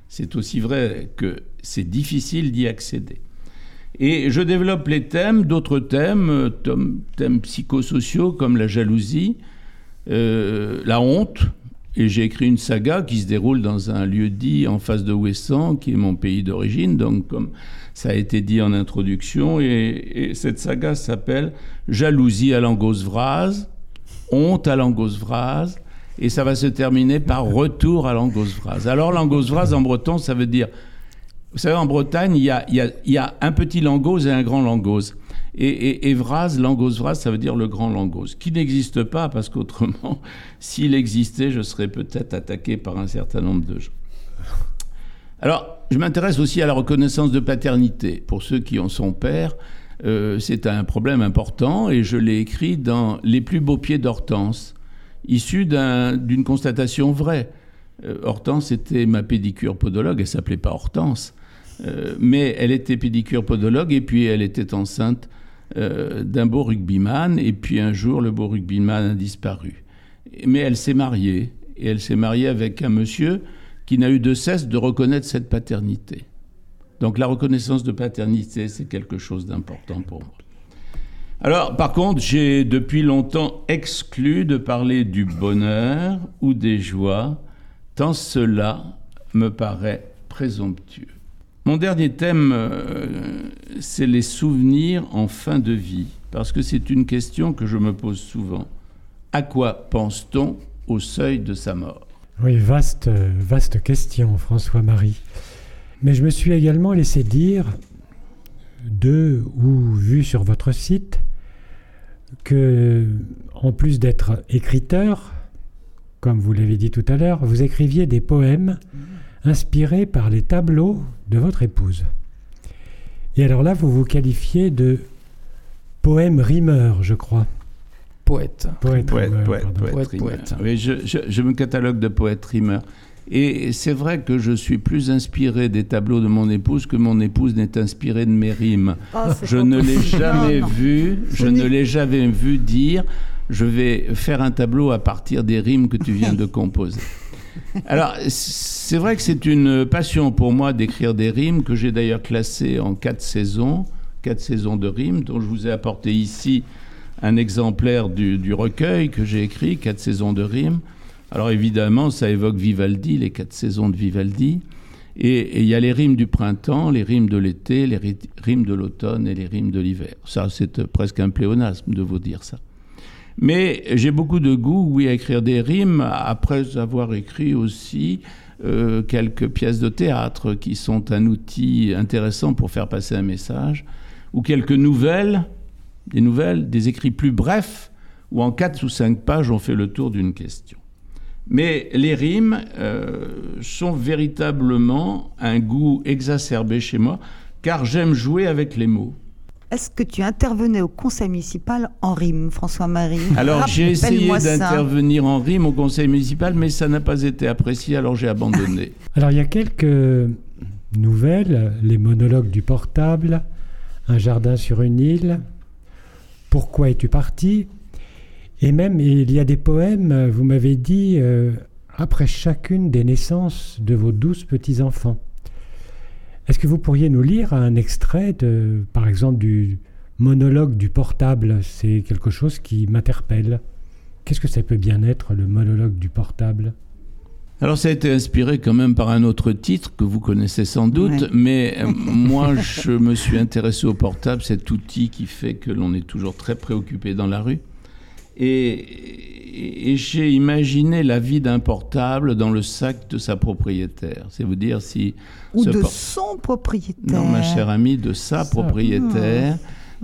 C'est aussi vrai que c'est difficile d'y accéder. Et je développe les thèmes, d'autres thèmes, euh, thèmes, psychosociaux comme la jalousie, euh, la honte. Et j'ai écrit une saga qui se déroule dans un lieu dit en face de Ouessant, qui est mon pays d'origine. Donc, comme ça a été dit en introduction, et, et cette saga s'appelle Jalousie à Langosvraz, Honte à Langosvraz, et ça va se terminer par Retour à Langosvraz. Alors, Langosvraz en breton, ça veut dire vous savez, en Bretagne, il y a, il y a- il y a un petit langose et un grand langose. Et, et, et vraz, langos vraz, ça veut dire le grand langose, qui n'existe pas parce qu'autrement, s'il existait, je serais peut-être attaqué par un certain nombre de gens. Alors, je m'intéresse aussi à la reconnaissance de paternité. Pour ceux qui en sont pères, euh, c'est un problème important et je l'ai écrit dans Les plus beaux pieds d'Hortense, issu d'un- d'une constatation vraie. Euh, Hortense était ma pédicure podologue, elle s'appelait pas Hortense, euh, mais elle était pédicure podologue et puis elle était enceinte euh, d'un beau rugbyman et puis un jour le beau rugbyman a disparu. Mais elle s'est mariée et elle s'est mariée avec un monsieur qui n'a eu de cesse de reconnaître cette paternité. Donc la reconnaissance de paternité, c'est quelque chose d'important pour moi. Alors, par contre, j'ai depuis longtemps exclu de parler du bonheur ou des joies, tant cela me paraît présomptueux. Mon dernier thème, euh, c'est les souvenirs en fin de vie, parce que c'est une question que je me pose souvent. À quoi pense-t-on au seuil de sa mort? Oui, vaste, vaste question, François-Marie. Mais je me suis également laissé dire, de ou vu sur votre site, que, en plus d'être écriteur, comme vous l'avez dit tout à l'heure, vous écriviez des poèmes inspirés par les tableaux de votre épouse. Et alors là, vous vous qualifiez de poème rimeur, je crois. Poète. Poète, Poète, rimeur, poète, poète, Poète. Oui, je, je- je me catalogue de poète rimeur. Et c'est vrai que je suis plus inspiré des tableaux de mon épouse que mon épouse n'est inspirée de mes rimes. Ah, c'est Je ne l'ai jamais Non, non. vu, je ne l'ai jamais vu dire je vais faire un tableau à partir des rimes que tu viens de composer. Alors, c'est vrai que c'est une passion pour moi d'écrire des rimes que j'ai d'ailleurs classées en quatre saisons, quatre saisons de rimes, dont je vous ai apporté ici un exemplaire du, recueil que j'ai écrit, quatre saisons de rimes. Alors évidemment, ça évoque Vivaldi, les quatre saisons de Vivaldi. Et il y a les rimes du printemps, les rimes de l'été, les ri- rimes de l'automne et les rimes de l'hiver. Ça, c'est euh, presque un pléonasme de vous dire ça. Mais j'ai beaucoup de goût, oui, à écrire des rimes, après avoir écrit aussi euh, quelques pièces de théâtre qui sont un outil intéressant pour faire passer un message, ou quelques nouvelles, des nouvelles, des écrits plus brefs, où en quatre ou cinq pages on fait le tour d'une question. Mais les rimes euh, sont véritablement un goût exacerbé chez moi, car j'aime jouer avec les mots. Est-ce que tu intervenais au conseil municipal en rime, François-Marie? Alors j'ai essayé d'intervenir en rime au conseil municipal, mais ça n'a pas été apprécié, alors j'ai abandonné. Alors il y a quelques nouvelles, les monologues du portable, un jardin sur une île, pourquoi es-tu parti? Et même il y a des poèmes, vous m'avez dit, euh, après chacune des naissances de vos douze petits-enfants. Est-ce que vous pourriez nous lire un extrait, de, par exemple, du monologue du portable? C'est quelque chose qui m'interpelle. Qu'est-ce que ça peut bien être, le monologue du portable? Alors ça a été inspiré quand même par un autre titre que vous connaissez sans doute, Ouais. mais euh, moi je me suis intéressé au portable, cet outil qui fait que l'on est toujours très préoccupé dans la rue. Et, et j'ai imaginé la vie d'un portable dans le sac de sa propriétaire. C'est vous dire si... Ou de por- son propriétaire. Non, ma chère amie, de sa Ça. propriétaire.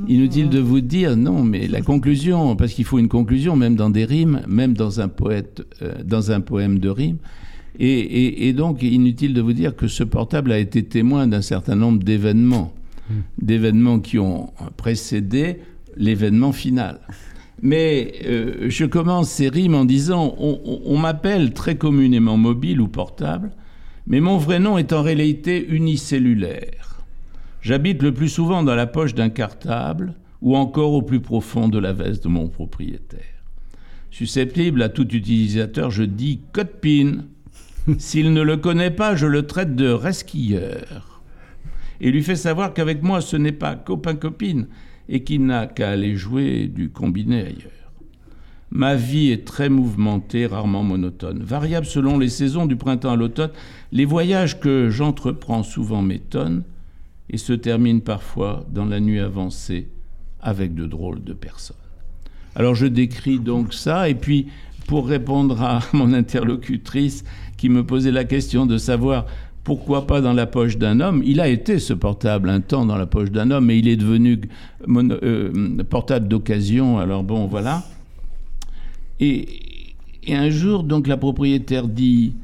Inutile de vous dire non, mais la conclusion, parce qu'il faut une conclusion, même dans des rimes, même dans un poète, euh, dans un poème de rime. Et, et- et donc, inutile de vous dire que ce portable a été témoin d'un certain nombre d'événements, d'événements qui ont précédé l'événement final. Mais euh, je commence ces rimes en disant on, on- m'appelle très communément mobile ou portable, mais mon vrai nom est en réalité unicellulaire. J'habite le plus souvent dans la poche d'un cartable ou encore au plus profond de la veste de mon propriétaire. Susceptible à tout utilisateur, je dis code PIN. S'il ne le connaît pas, je le traite de resquilleur. Et lui fais savoir qu'avec moi, ce n'est pas copain-copine et qu'il n'a qu'à aller jouer du combiné ailleurs. Ma vie est très mouvementée, rarement monotone. Variable selon les saisons du printemps à l'automne, les voyages que j'entreprends souvent m'étonnent et se terminent parfois dans la nuit avancée avec de drôles de personnes. Alors je décris donc ça, et puis pour répondre à mon interlocutrice qui me posait la question de savoir pourquoi pas dans la poche d'un homme, il a été ce portable un temps dans la poche d'un homme, mais il est devenu euh, portable d'occasion, alors bon voilà. Et, un jour, donc, la propriétaire dit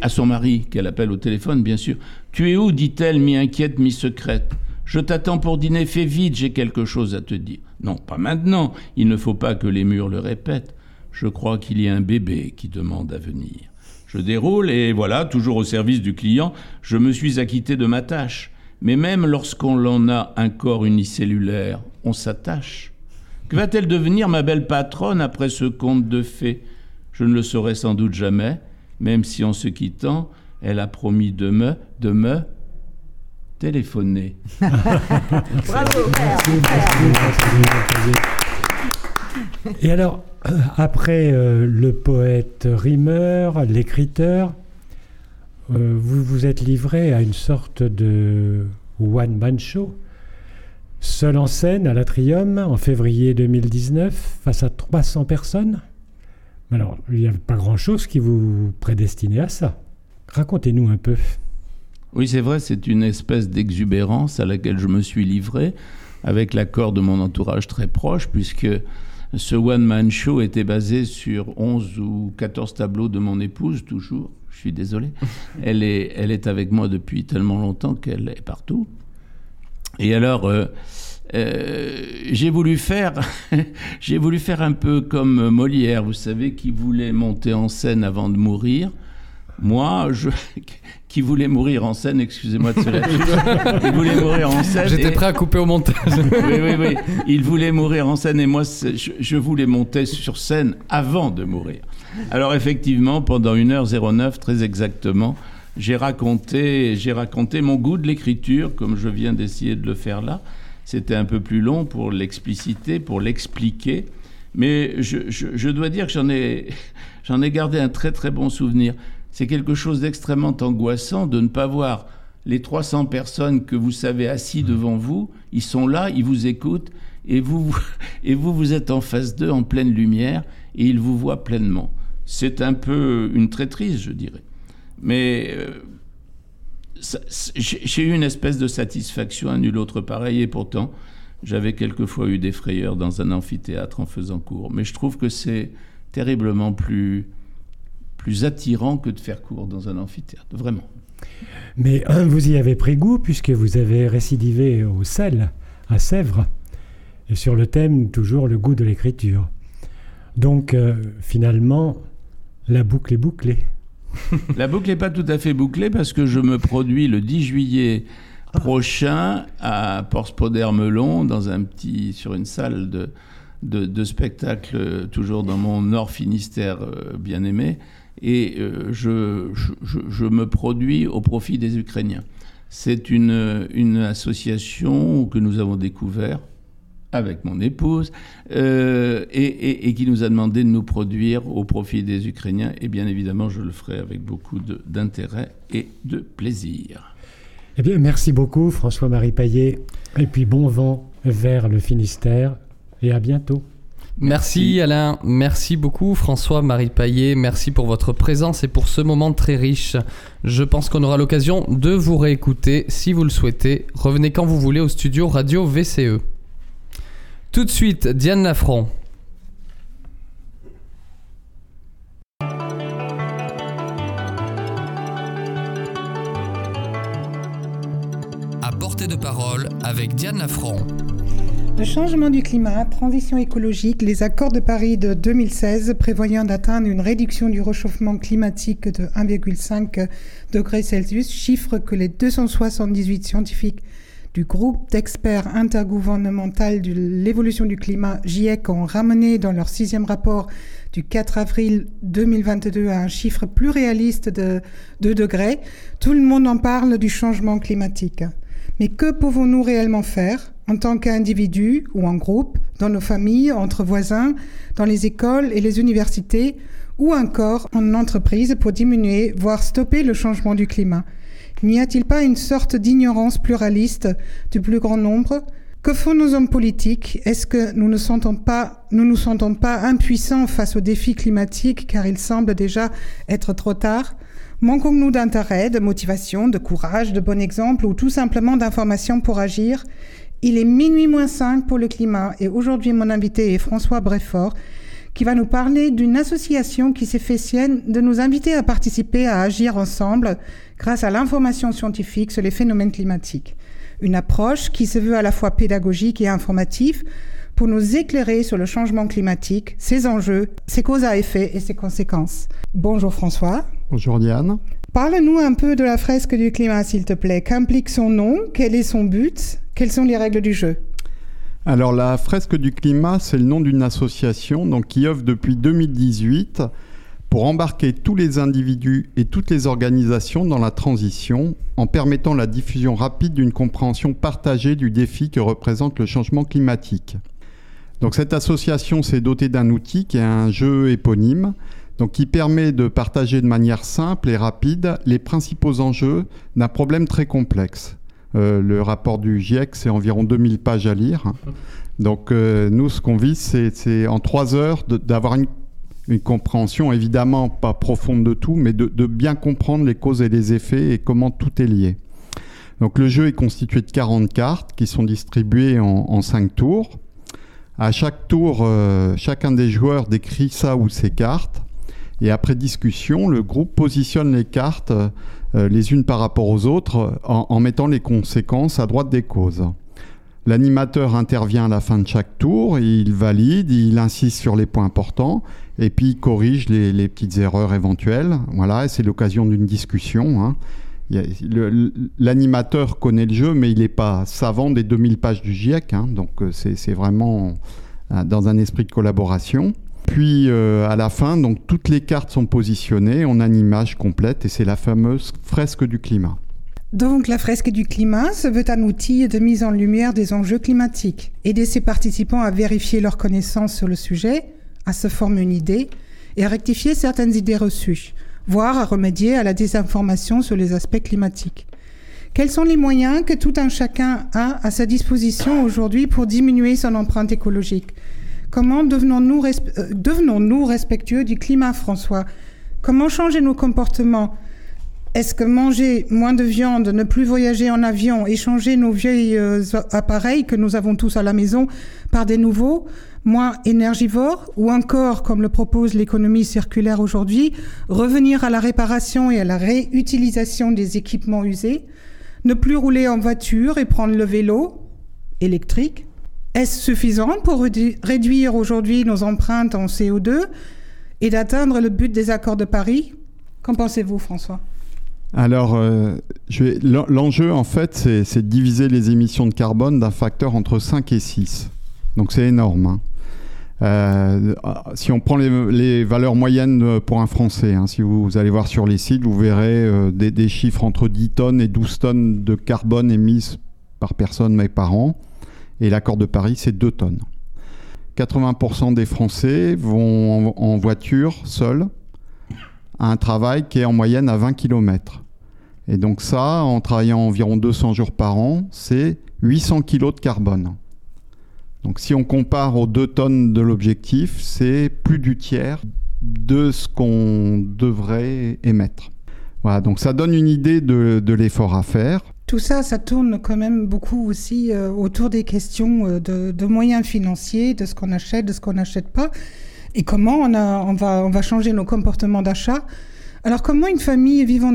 à son mari, qu'elle appelle au téléphone, bien sûr. Tu es où dit-elle, mi-inquiète, mi-secrète. Je t'attends pour dîner, fais vite, j'ai quelque chose à te dire. Non, pas maintenant, il ne faut pas que les murs le répètent. Je crois qu'il y a un bébé qui demande à venir. Je déroule et voilà, toujours au service du client, je me suis acquitté de ma tâche. Mais même lorsqu'on l'en a un corps unicellulaire, on s'attache. Que va-t-elle devenir, ma belle patronne, après ce conte de fées? Je ne le saurai sans doute jamais, même si en se quittant, elle a promis de me, de me téléphoner. Bravo, père. Et alors, après euh, le poète rimeur, l'écriteur, euh, vous vous êtes livré à une sorte de one-man show, seul en scène à l'Atrium en février 2019 face à 300 personnes. Alors, il n'y a pas grand-chose qui vous prédestinait à ça. Racontez-nous un peu. Oui, c'est vrai, c'est une espèce d'exubérance à laquelle je me suis livré, avec l'accord de mon entourage très proche, puisque ce one-man show était basé sur 11 ou 14 tableaux de mon épouse, toujours. Je suis désolé. Elle est, elle est avec moi depuis tellement longtemps qu'elle est partout. Et alors, euh, euh, j'ai voulu faire, j'ai voulu faire un peu comme Molière, vous savez, qui voulait monter en scène avant de mourir. Moi, je, qui voulait mourir en scène, excusez-moi de cela, il voulait mourir en scène. J'étais et- prêt à couper au montage. oui, oui, oui. Il voulait mourir en scène et moi, je, je voulais monter sur scène avant de mourir. Alors effectivement, pendant 1h09, très exactement, j'ai raconté, j'ai raconté mon goût de l'écriture, comme je viens d'essayer de le faire là. C'était un peu plus long pour l'expliciter, pour l'expliquer. Mais je, je- je dois dire que j'en ai, j'en ai gardé un très très bon souvenir. C'est quelque chose d'extrêmement angoissant de ne pas voir les 300 personnes que vous savez assis devant vous. Ils sont là, ils vous écoutent, et vous, et vous, vous êtes en face d'eux en pleine lumière, et ils vous voient pleinement. C'est un peu une traîtrise, je dirais. Mais euh, j'ai eu une espèce de satisfaction à nul autre pareil, et pourtant, j'avais quelquefois eu des frayeurs dans un amphithéâtre en faisant cours. Mais je trouve que c'est terriblement plus, plus attirant que de faire cours dans un amphithéâtre, vraiment. Mais hein, vous y avez pris goût puisque vous avez récidivé au sel à Sèvres, et sur le thème toujours le goût de l'écriture. Donc euh, finalement, la boucle est bouclée. La boucle n'est pas tout à fait bouclée parce que je me produis le 10 juillet prochain à Porspoder-Melon dans un petit sur une salle de, de, spectacle toujours dans mon Nord Finistère euh, bien aimé et euh, je, je, me produis au profit des Ukrainiens. C'est une, une association que nous avons découvert avec mon épouse, euh, et, qui nous a demandé de nous produire au profit des Ukrainiens. Et bien évidemment, je le ferai avec beaucoup d'intérêt et de plaisir. Eh bien, merci beaucoup, François-Marie Paillet. Et puis, bon vent vers le Finistère, et à bientôt. Merci, Alain, merci beaucoup François-Marie Paillet, merci pour votre présence et pour ce moment très riche. Je pense qu'on aura l'occasion de vous réécouter si vous le souhaitez. Revenez quand vous voulez au studio Radio VCE. Tout de suite, Diane Lafron. À portée de parole avec Diane Lafron. Le changement du climat, transition écologique, les accords de Paris de 2016 prévoyant d'atteindre une réduction du réchauffement climatique de 1,5 degré Celsius, chiffre que les 278 scientifiques du groupe d'experts intergouvernemental de l'évolution du climat GIEC ont ramené dans leur sixième rapport du 4 avril 2022 à un chiffre plus réaliste de 2 degrés, tout le monde en parle du changement climatique. Mais que pouvons-nous réellement faire en tant qu'individus ou en groupe, dans nos familles, entre voisins, dans les écoles et les universités, ou encore en entreprise pour diminuer, voire stopper le changement du climat? N'y a-t-il pas une sorte d'ignorance pluraliste du plus grand nombre? Que font nos hommes politiques? Est-ce que nous ne sentons pas, nous nous sentons pas impuissants face aux défis climatiques car il semble déjà être trop tard? Manquons-nous d'intérêt, de motivation, de courage, de bon exemple ou tout simplement d'informations pour agir? Il est minuit moins 5 pour le climat et aujourd'hui mon invité est François Bréfort qui va nous parler d'une association qui s'est fait sienne de nous inviter à participer à agir ensemble grâce à l'information scientifique sur les phénomènes climatiques. Une approche qui se veut à la fois pédagogique et informative pour nous éclairer sur le changement climatique, ses enjeux, ses causes à effet et ses conséquences. Bonjour François. Bonjour Diane. Parle-nous un peu de la fresque du climat, s'il te plaît. Qu'implique son nom? Quel est son but? Quelles sont les règles du jeu? Alors la fresque du climat, c'est le nom d'une association donc, qui œuvre depuis 2018 pour embarquer tous les individus et toutes les organisations dans la transition en permettant la diffusion rapide d'une compréhension partagée du défi que représente le changement climatique. Donc cette association s'est dotée d'un outil qui est un jeu éponyme donc qui permet de partager de manière simple et rapide les principaux enjeux d'un problème très complexe. Euh, le rapport du GIEC, c'est environ 2000 pages à lire. Donc euh, nous, ce qu'on vise, c'est en trois heures d'avoir une, compréhension, évidemment pas profonde de tout, mais de, bien comprendre les causes et les effets et comment tout est lié. Donc le jeu est constitué de 40 cartes qui sont distribuées en, 5 tours. À chaque tour, euh, chacun des joueurs décrit ça ou ses cartes. Et après discussion, le groupe positionne les cartes euh, les unes par rapport aux autres en, mettant les conséquences à droite des causes. L'animateur intervient à la fin de chaque tour, il valide, il insiste sur les points importants et puis il corrige les, petites erreurs éventuelles. Voilà, c'est l'occasion d'une discussion. Hein. L'animateur connaît le jeu, mais il n'est pas savant des 2000 pages du GIEC, hein. donc euh, c'est vraiment euh, dans un esprit de collaboration. Puis euh, à la fin, donc toutes les cartes sont positionnées, on a une image complète et c'est la fameuse fresque du climat. Donc la fresque du climat se veut un outil de mise en lumière des enjeux climatiques, aider ses participants à vérifier leurs connaissances sur le sujet, à se former une idée et à rectifier certaines idées reçues, voire à remédier à la désinformation sur les aspects climatiques. Quels sont les moyens que tout un chacun a à sa disposition aujourd'hui pour diminuer son empreinte écologique? Comment devenons-nous euh, devenons respectueux du climat, François? Comment changer nos comportements? Est-ce que manger moins de viande, ne plus voyager en avion, échanger nos vieilles euh, appareils que nous avons tous à la maison par des nouveaux, moins énergivores, ou encore, comme le propose l'économie circulaire aujourd'hui, revenir à la réparation et à la réutilisation des équipements usés, ne plus rouler en voiture et prendre le vélo, électrique? Est-ce suffisant pour réduire aujourd'hui nos empreintes en CO2 et d'atteindre le but des accords de Paris? Qu'en pensez-vous, François? Alors, euh, l'enjeu, en fait, c'est de diviser les émissions de carbone d'un facteur entre 5 et 6. Donc, c'est énorme. Hein. Euh, si on prend les, valeurs moyennes pour un Français, hein, si vous, allez voir sur les sites, vous verrez euh, des, des, chiffres entre 10 tonnes et 12 tonnes de carbone émises par personne mais par an. Et l'accord de Paris, c'est 2 tonnes. 80% des Français vont en, voiture seuls à un travail qui est en moyenne à 20 km. Et donc ça, en travaillant environ 200 jours par an, c'est 800 kg de carbone. Donc si on compare aux 2 tonnes de l'objectif, c'est plus du tiers de ce qu'on devrait émettre. Voilà, donc ça donne une idée de l'effort à faire. Tout ça, ça tourne quand même beaucoup aussi euh, autour des questions euh, de, moyens financiers, de ce qu'on achète, de ce qu'on n'achète pas, et comment on, on, va, on va changer nos comportements d'achat. Alors comment une famille vivant,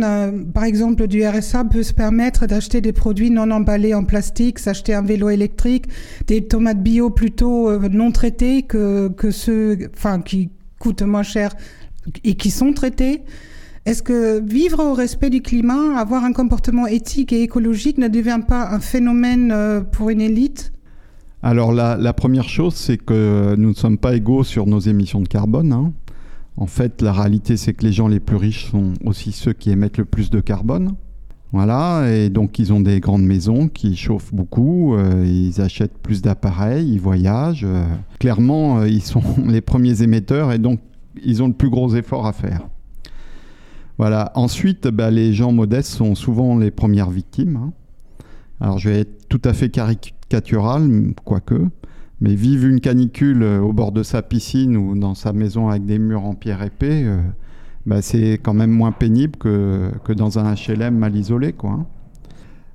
par exemple, du RSA peut se permettre d'acheter des produits non emballés en plastique, s'acheter un vélo électrique, des tomates bio plutôt euh, non traitées que, que ceux enfin, qui coûtent moins cher et qui sont traités? Est-ce que vivre au respect du climat, avoir un comportement éthique et écologique ne devient pas un phénomène euh, pour une élite? Alors la, première chose, c'est que nous ne sommes pas égaux sur nos émissions de carbone. Hein. En fait, la réalité, c'est que les gens les plus riches sont aussi ceux qui émettent le plus de carbone. Voilà, et donc ils ont des grandes maisons qui chauffent beaucoup, euh, ils achètent plus d'appareils, ils voyagent. Euh. clairement, ils sont les premiers émetteurs et donc ils ont le plus gros effort à faire. Voilà. Ensuite, bah, les gens modestes sont souvent les premières victimes. Hein. Je vais être tout à fait caricatural, quoique, mais vivre une canicule euh, au bord de sa piscine ou dans sa maison avec des murs en pierre épais, euh, bah, c'est quand même moins pénible que, dans un HLM mal isolé, quoi. Hein.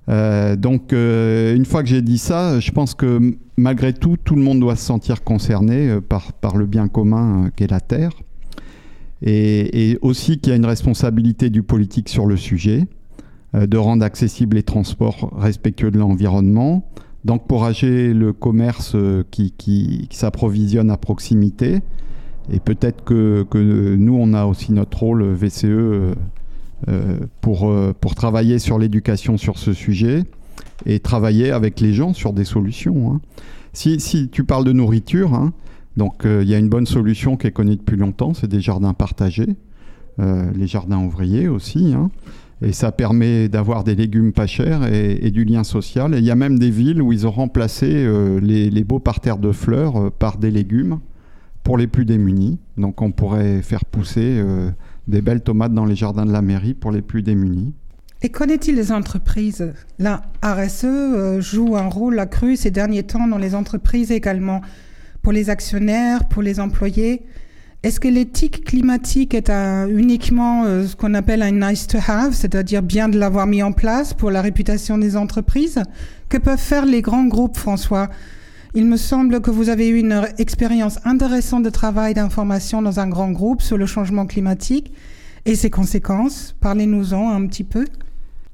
Euh, donc, une fois que j'ai dit ça, je pense que malgré tout, tout le monde doit se sentir concerné par le bien commun qu'est la Terre et, aussi qu'il y a une responsabilité du politique sur le sujet, euh, de rendre accessibles les transports respectueux de l'environnement, d'encourager le commerce euh, qui, s'approvisionne à proximité. Et peut-être que, nous, on a aussi notre rôle VCE euh, pour, pour travailler sur l'éducation sur ce sujet et travailler avec les gens sur des solutions. Hein. Si, si, tu parles de nourriture, hein, donc euh, il y a une bonne solution qui est connue depuis longtemps, c'est des jardins partagés, euh, les jardins ouvriers aussi. Hein. et ça permet d'avoir des légumes pas chers et, du lien social. Et il y a même des villes où ils ont remplacé euh, les, beaux parterres de fleurs par des légumes pour les plus démunis. Donc on pourrait faire pousser des belles tomates dans les jardins de la mairie pour les plus démunis. Et connaît-il les entreprises? La RSE joue un rôle accru ces derniers temps dans les entreprises également pour les actionnaires, pour les employés. Est-ce que l'éthique climatique est uniquement euh, ce qu'on appelle un nice to have, c'est-à-dire bien de l'avoir mis en place pour la réputation des entreprises? Que peuvent faire les grands groupes, François? Il me semble que vous avez eu une expérience intéressante de travail d'information dans un grand groupe sur le changement climatique et ses conséquences. Parlez-nous-en un petit peu.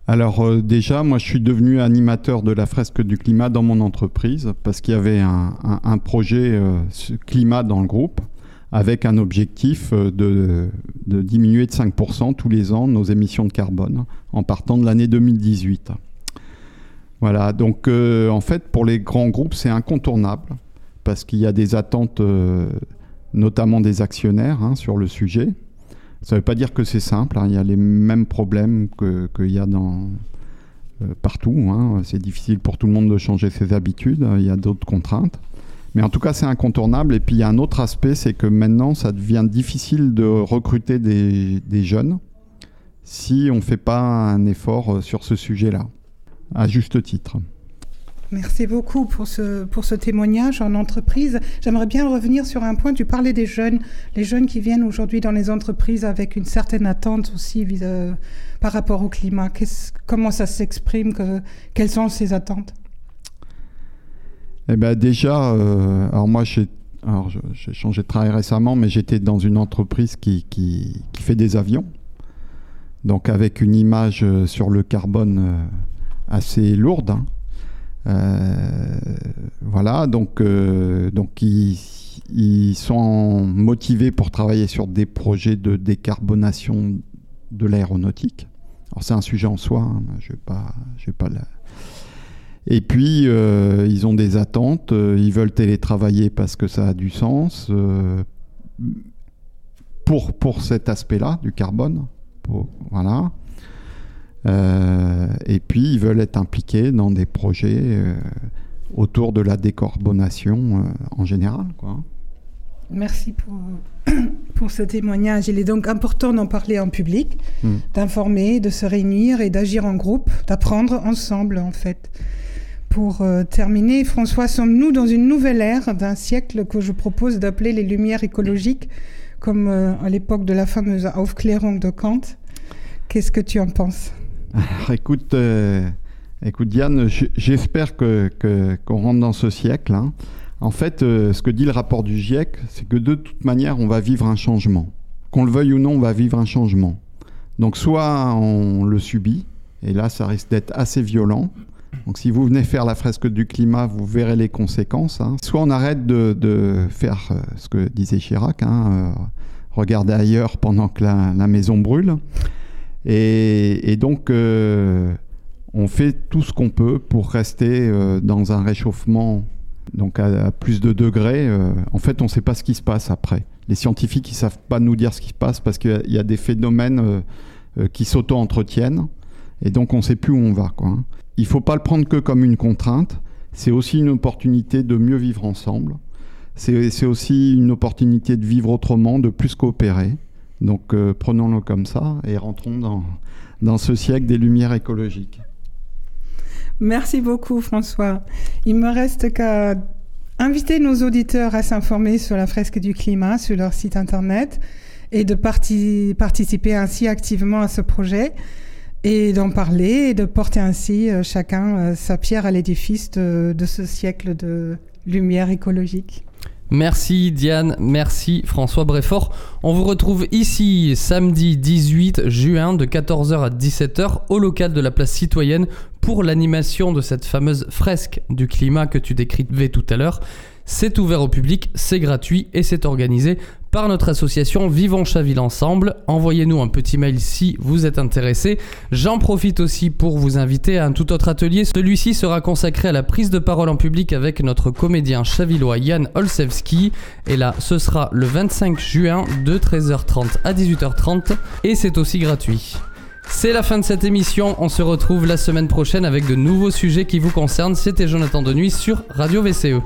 Alors euh, déjà, moi je suis devenu animateur de la fresque du climat dans mon entreprise parce qu'il y avait un, projet euh, climat dans le groupe avec un objectif euh, de, diminuer de 5% tous les ans nos émissions de carbone en partant de l'année 2018. Voilà, donc en fait pour les grands groupes c'est incontournable parce qu'il y a des attentes notamment des actionnaires hein, sur le sujet. Ça ne veut pas dire que c'est simple, hein. il y a les mêmes problèmes qu'il y a euh, partout. Hein. C'est difficile pour tout le monde de changer ses habitudes, il y a d'autres contraintes. Mais en tout cas, c'est incontournable. Et puis, il y a un autre aspect, c'est que maintenant, ça devient difficile de recruter des, des jeunes si on ne fait pas un effort euh, sur ce sujet-là, à juste titre. Merci beaucoup pour ce, pour ce témoignage en entreprise. J'aimerais bien revenir sur un point. Tu parlais des jeunes, les jeunes qui viennent aujourd'hui dans les entreprises avec une certaine attente aussi euh, par rapport au climat. Comment ça s'exprime? Quelles sont ces attentes? Eh ben déjà, euh, alors moi j'ai changé de travail récemment, mais j'étais dans une entreprise qui, qui, fait des avions, donc avec une image euh, sur le carbone assez lourde. Hein. Voilà, donc, donc ils, ils, sont motivés pour travailler sur des projets de décarbonation de l'aéronautique. Alors c'est un sujet en soi, hein, je pas, je vais pas. Et puis, euh, ils ont des attentes, euh, ils veulent télétravailler parce que ça a du sens euh, pour, pour cet aspect-là du carbone. voilà. Et puis, ils veulent être impliqués dans des projets autour de la décarbonation en général. Quoi. Merci pour, pour ce témoignage. Il est donc important d'en parler en public, hmm. d'informer, de se réunir et d'agir en groupe, d'apprendre ensemble en fait. Pour euh, terminer, François, sommes-nous dans une nouvelle ère d'un siècle que je propose d'appeler les lumières écologiques, comme euh, à l'époque de la fameuse Aufklärung de Kant? Qu'est-ce que tu en penses? écoute, euh, écoute Diane, j'espère que qu'on rentre dans ce siècle. Hein. En fait, euh, ce que dit le rapport du GIEC, c'est que de toute manière, on va vivre un changement. Qu'on le veuille ou non, on va vivre un changement. Donc soit on le subit, et là, ça risque d'être assez violent. Donc si vous venez faire la fresque du climat, vous verrez les conséquences. Hein. Soit on arrête de, faire euh, ce que disait Chirac, hein, regarder ailleurs pendant que la, maison brûle. Et, donc, on fait tout ce qu'on peut pour rester dans un réchauffement donc à, plus de degrés, euh, en fait, on ne sait pas ce qui se passe après. Les scientifiques, ils savent pas nous dire ce qui se passe parce qu'il y, a des phénomènes euh, euh, qui s'auto-entretiennent et donc on ne sait plus où on va. Hein. Il faut pas le prendre que comme une contrainte. C'est aussi une opportunité de mieux vivre ensemble. C'est aussi une opportunité de vivre autrement, de plus coopérer. Donc prenons-le comme ça et rentrons dans, ce siècle des lumières écologiques. Merci beaucoup, François. Il me reste qu'à inviter nos auditeurs à s'informer sur la fresque du climat sur leur site internet et de participer ainsi activement à ce projet et d'en parler et de porter ainsi euh, chacun euh, sa pierre à l'édifice de ce siècle de lumière écologique. Merci Diane, merci François Bréfort. On vous retrouve ici samedi 18 juin de 14h à 17h au local de la place citoyenne pour l'animation de cette fameuse fresque du climat que tu décrivais tout à l'heure. C'est ouvert au public, c'est gratuit et c'est organisé par notre association Vivons Chaville Ensemble. Envoyez-nous un petit mail si vous êtes intéressé. J'en profite aussi pour vous inviter à un tout autre atelier. Celui-ci sera consacré à la prise de parole en public avec notre comédien chavillois Yann Olsevski. Et là, ce sera le 25 juin de 13h30 à 18h30 et c'est aussi gratuit. C'est la fin de cette émission. On se retrouve la semaine prochaine avec de nouveaux sujets qui vous concernent. C'était Jonathan Denuy sur Radio VCE.